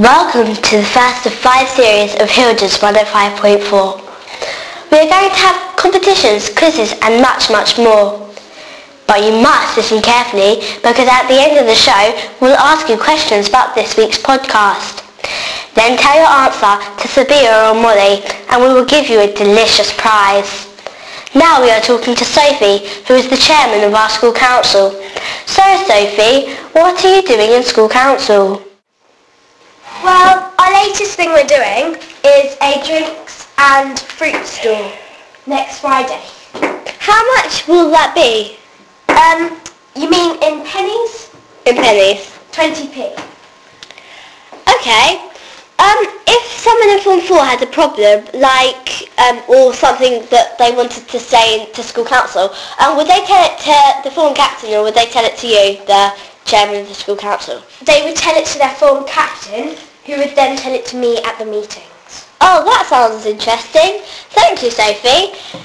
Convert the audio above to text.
Welcome to the first of five series of Hilda's 105.4. We are going to have competitions, quizzes and much, much more. But you must listen carefully because at the end of the show we'll ask you questions about this week's podcast. Then tell your answer to Sabiha or Molly and we will give you a delicious prize. Now we are talking to Sophie, who is the chairman of our school council. So Sophie, what are you doing in school council? Well, our latest thing we're doing is a drinks and fruit stall next Friday. How much will that be? Um, you mean in pennies? In pennies. 20p. Okay. Um, if someone in Form 4 had a problem, like, um, or something that they wanted to say to school council, um, would they tell it to the form captain or would they tell it to you, the chairman of the school council? They would tell it to their form captain, who would then tell it to me at the meetings. Oh, that sounds interesting. Thank you, Sophie.